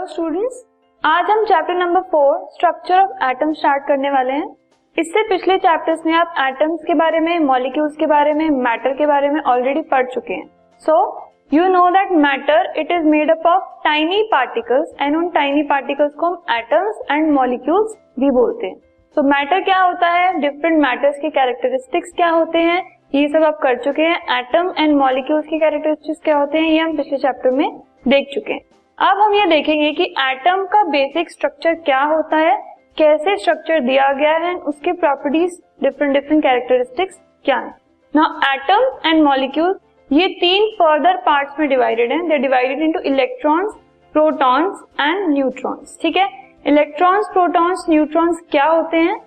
Hello students आज हम chapter number four structure of atom start करने वाले हैं। इससे पिछले चैप्टर्स में आप एटम्स के बारे में मॉलिक्यूल्स के बारे में मैटर के बारे में ऑलरेडी पढ़ चुके हैं। So you know that matter it is made up of tiny particles and उन टाइनी पार्टिकल्स को हम एटम्स एंड मॉलिक्यूल्स भी बोलते हैं। तो मैटर क्या होता है? डिफरेंट मैटर्स के कैरेक्टरिस्टिक्स क्या होते हैं? ये सब आप कर चुके हैं। एटम एंड मॉलिक्यूल्स के कैरेक्टरिस्टिक्स क्या होते हैं? ये हम पिछले चैप्टर में देख चुके हैं। अब हम ये देखेंगे कि एटम का बेसिक स्ट्रक्चर क्या होता है, कैसे स्ट्रक्चर दिया गया है, उसके प्रॉपर्टीज़ डिफरेंट डिफरेंट कैरेक्टरिस्टिक्स क्या है। नाउ एटम एंड मॉलिक्यूल ये तीन फर्दर पार्ट्स में डिवाइडेड हैं। They divided into electrons protons and neutrons ठीक है? इलेक्ट्रॉन्स प्रोटॉन्स न्यूट्रॉन्स क्या होते हैं?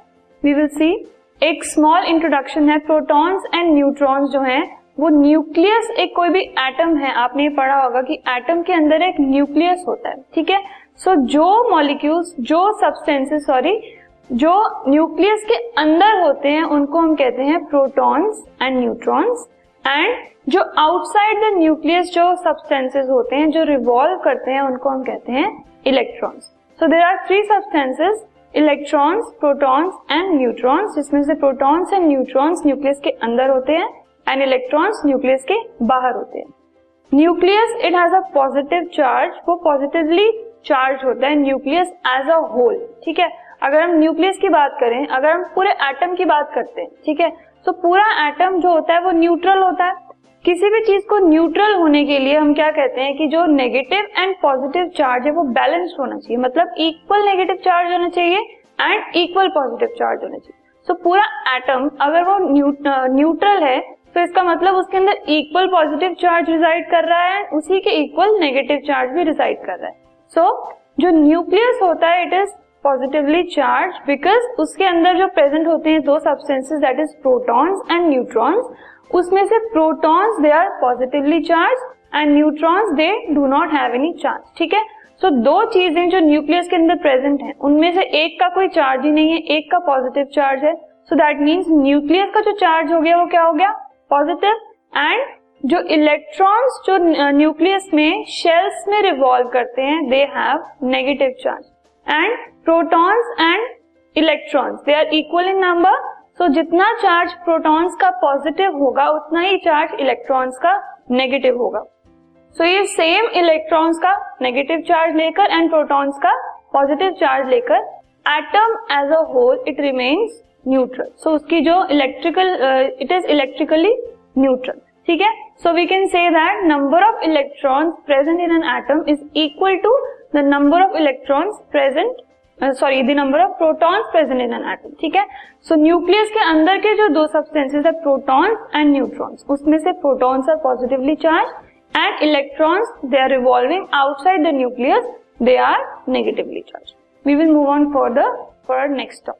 वी विल सी एक स्मॉल इंट्रोडक्शन है। प्रोटॉन्स एंड न्यूट्रॉन्स जो हैं वो न्यूक्लियस एक कोई भी एटम है आपने पढ़ा होगा कि एटम के अंदर एक न्यूक्लियस होता है ठीक है? सो so, जो मॉलिक्यूल्स जो सब्सटेंसेस सॉरी जो न्यूक्लियस के अंदर होते हैं उनको हम कहते हैं प्रोटॉन्स एंड न्यूट्रॉन्स एंड जो आउटसाइड द न्यूक्लियस जो सब्सटेंसेस होते हैं जो रिवॉल्व करते हैं उनको हम कहते हैं electrons so there are three substances electrons protons and neutrons जिसमें से प्रोटॉन्स एंड न्यूट्रॉन्स न्यूक्लियस के अंदर होते हैं एंड इलेक्ट्रॉन्स न्यूक्लियस के बाहर होते हैं। Nucleus it has a positive charge वो पॉजिटिवली चार्ज होता है न्यूक्लियस एज अ होल ठीक है? अगर हम न्यूक्लियस की बात करें अगर हम पूरे एटम की बात करते हैं ठीक है? तो पूरा एटम जो होता है वो न्यूट्रल होता है। किसी भी चीज़ को न्यूट्रल होने के लिए हम क्या कहते हैं कि जो नेगेटिव एंड पॉजिटिव चार्ज है वो बैलेंस्ड होना चाहिए। मतलब इक्वल नेगेटिव चार्ज होना चाहिए एंड इक्वल पॉजिटिव चार्ज होना चाहिए। सो so, पूरा एटम अगर वो न्यूट्रल है तो इसका मतलब उसके अंदर इक्वल पॉजिटिव चार्ज रिजाइड कर रहा है उसी के इक्वल नेगेटिव चार्ज भी रिजाइड कर रहा है। सो so, जो न्यूक्लियस होता है it is positively charge because उसके अंदर जो प्रेजेंट होते हैं दो substances that is protons and neutrons उसमें से protons they are positively charge and neutrons they do not have any charge ठीक है? सो so, दो चीज़ें जो न्यूक्लियस के अंदर प्रेजेंट है उनमें से एक का कोई चार्ज ही नहीं है एक का पॉजिटिव चार्ज है। सो दैट मीन्स न्यूक्लियस का जो चार्ज हो गया वो क्या हो गया? पॉजिटिव एंड जो इलेक्ट्रॉन्स जो न्यूक्लियस में शेल्स में रिवॉल्व करते हैं they have negative charge and protons and electrons they are equal in number so जितना चार्ज प्रोटॉन्स का पॉजिटिव होगा, उतना ही चार्ज इलेक्ट्रॉन्स का नेगेटिव होगा. सो ये सेम इलेक्ट्रॉन्स का नेगेटिव चार्ज लेकर एंड प्रोटॉन्स का पॉजिटिव चार्ज लेकर atom as a whole it remains neutral so उसकी जो electrical it is electrically neutral ठीक है? So we can say that number of electrons present in an atom is equal to the number of electrons present sorry the number of protons present in an atom ठीक है? सो nucleus के अंदर के जो दो substances है protons and neutrons उसमें से protons are positively charge and electrons they are revolving outside the nucleus they are negatively charge we will move on for the for next top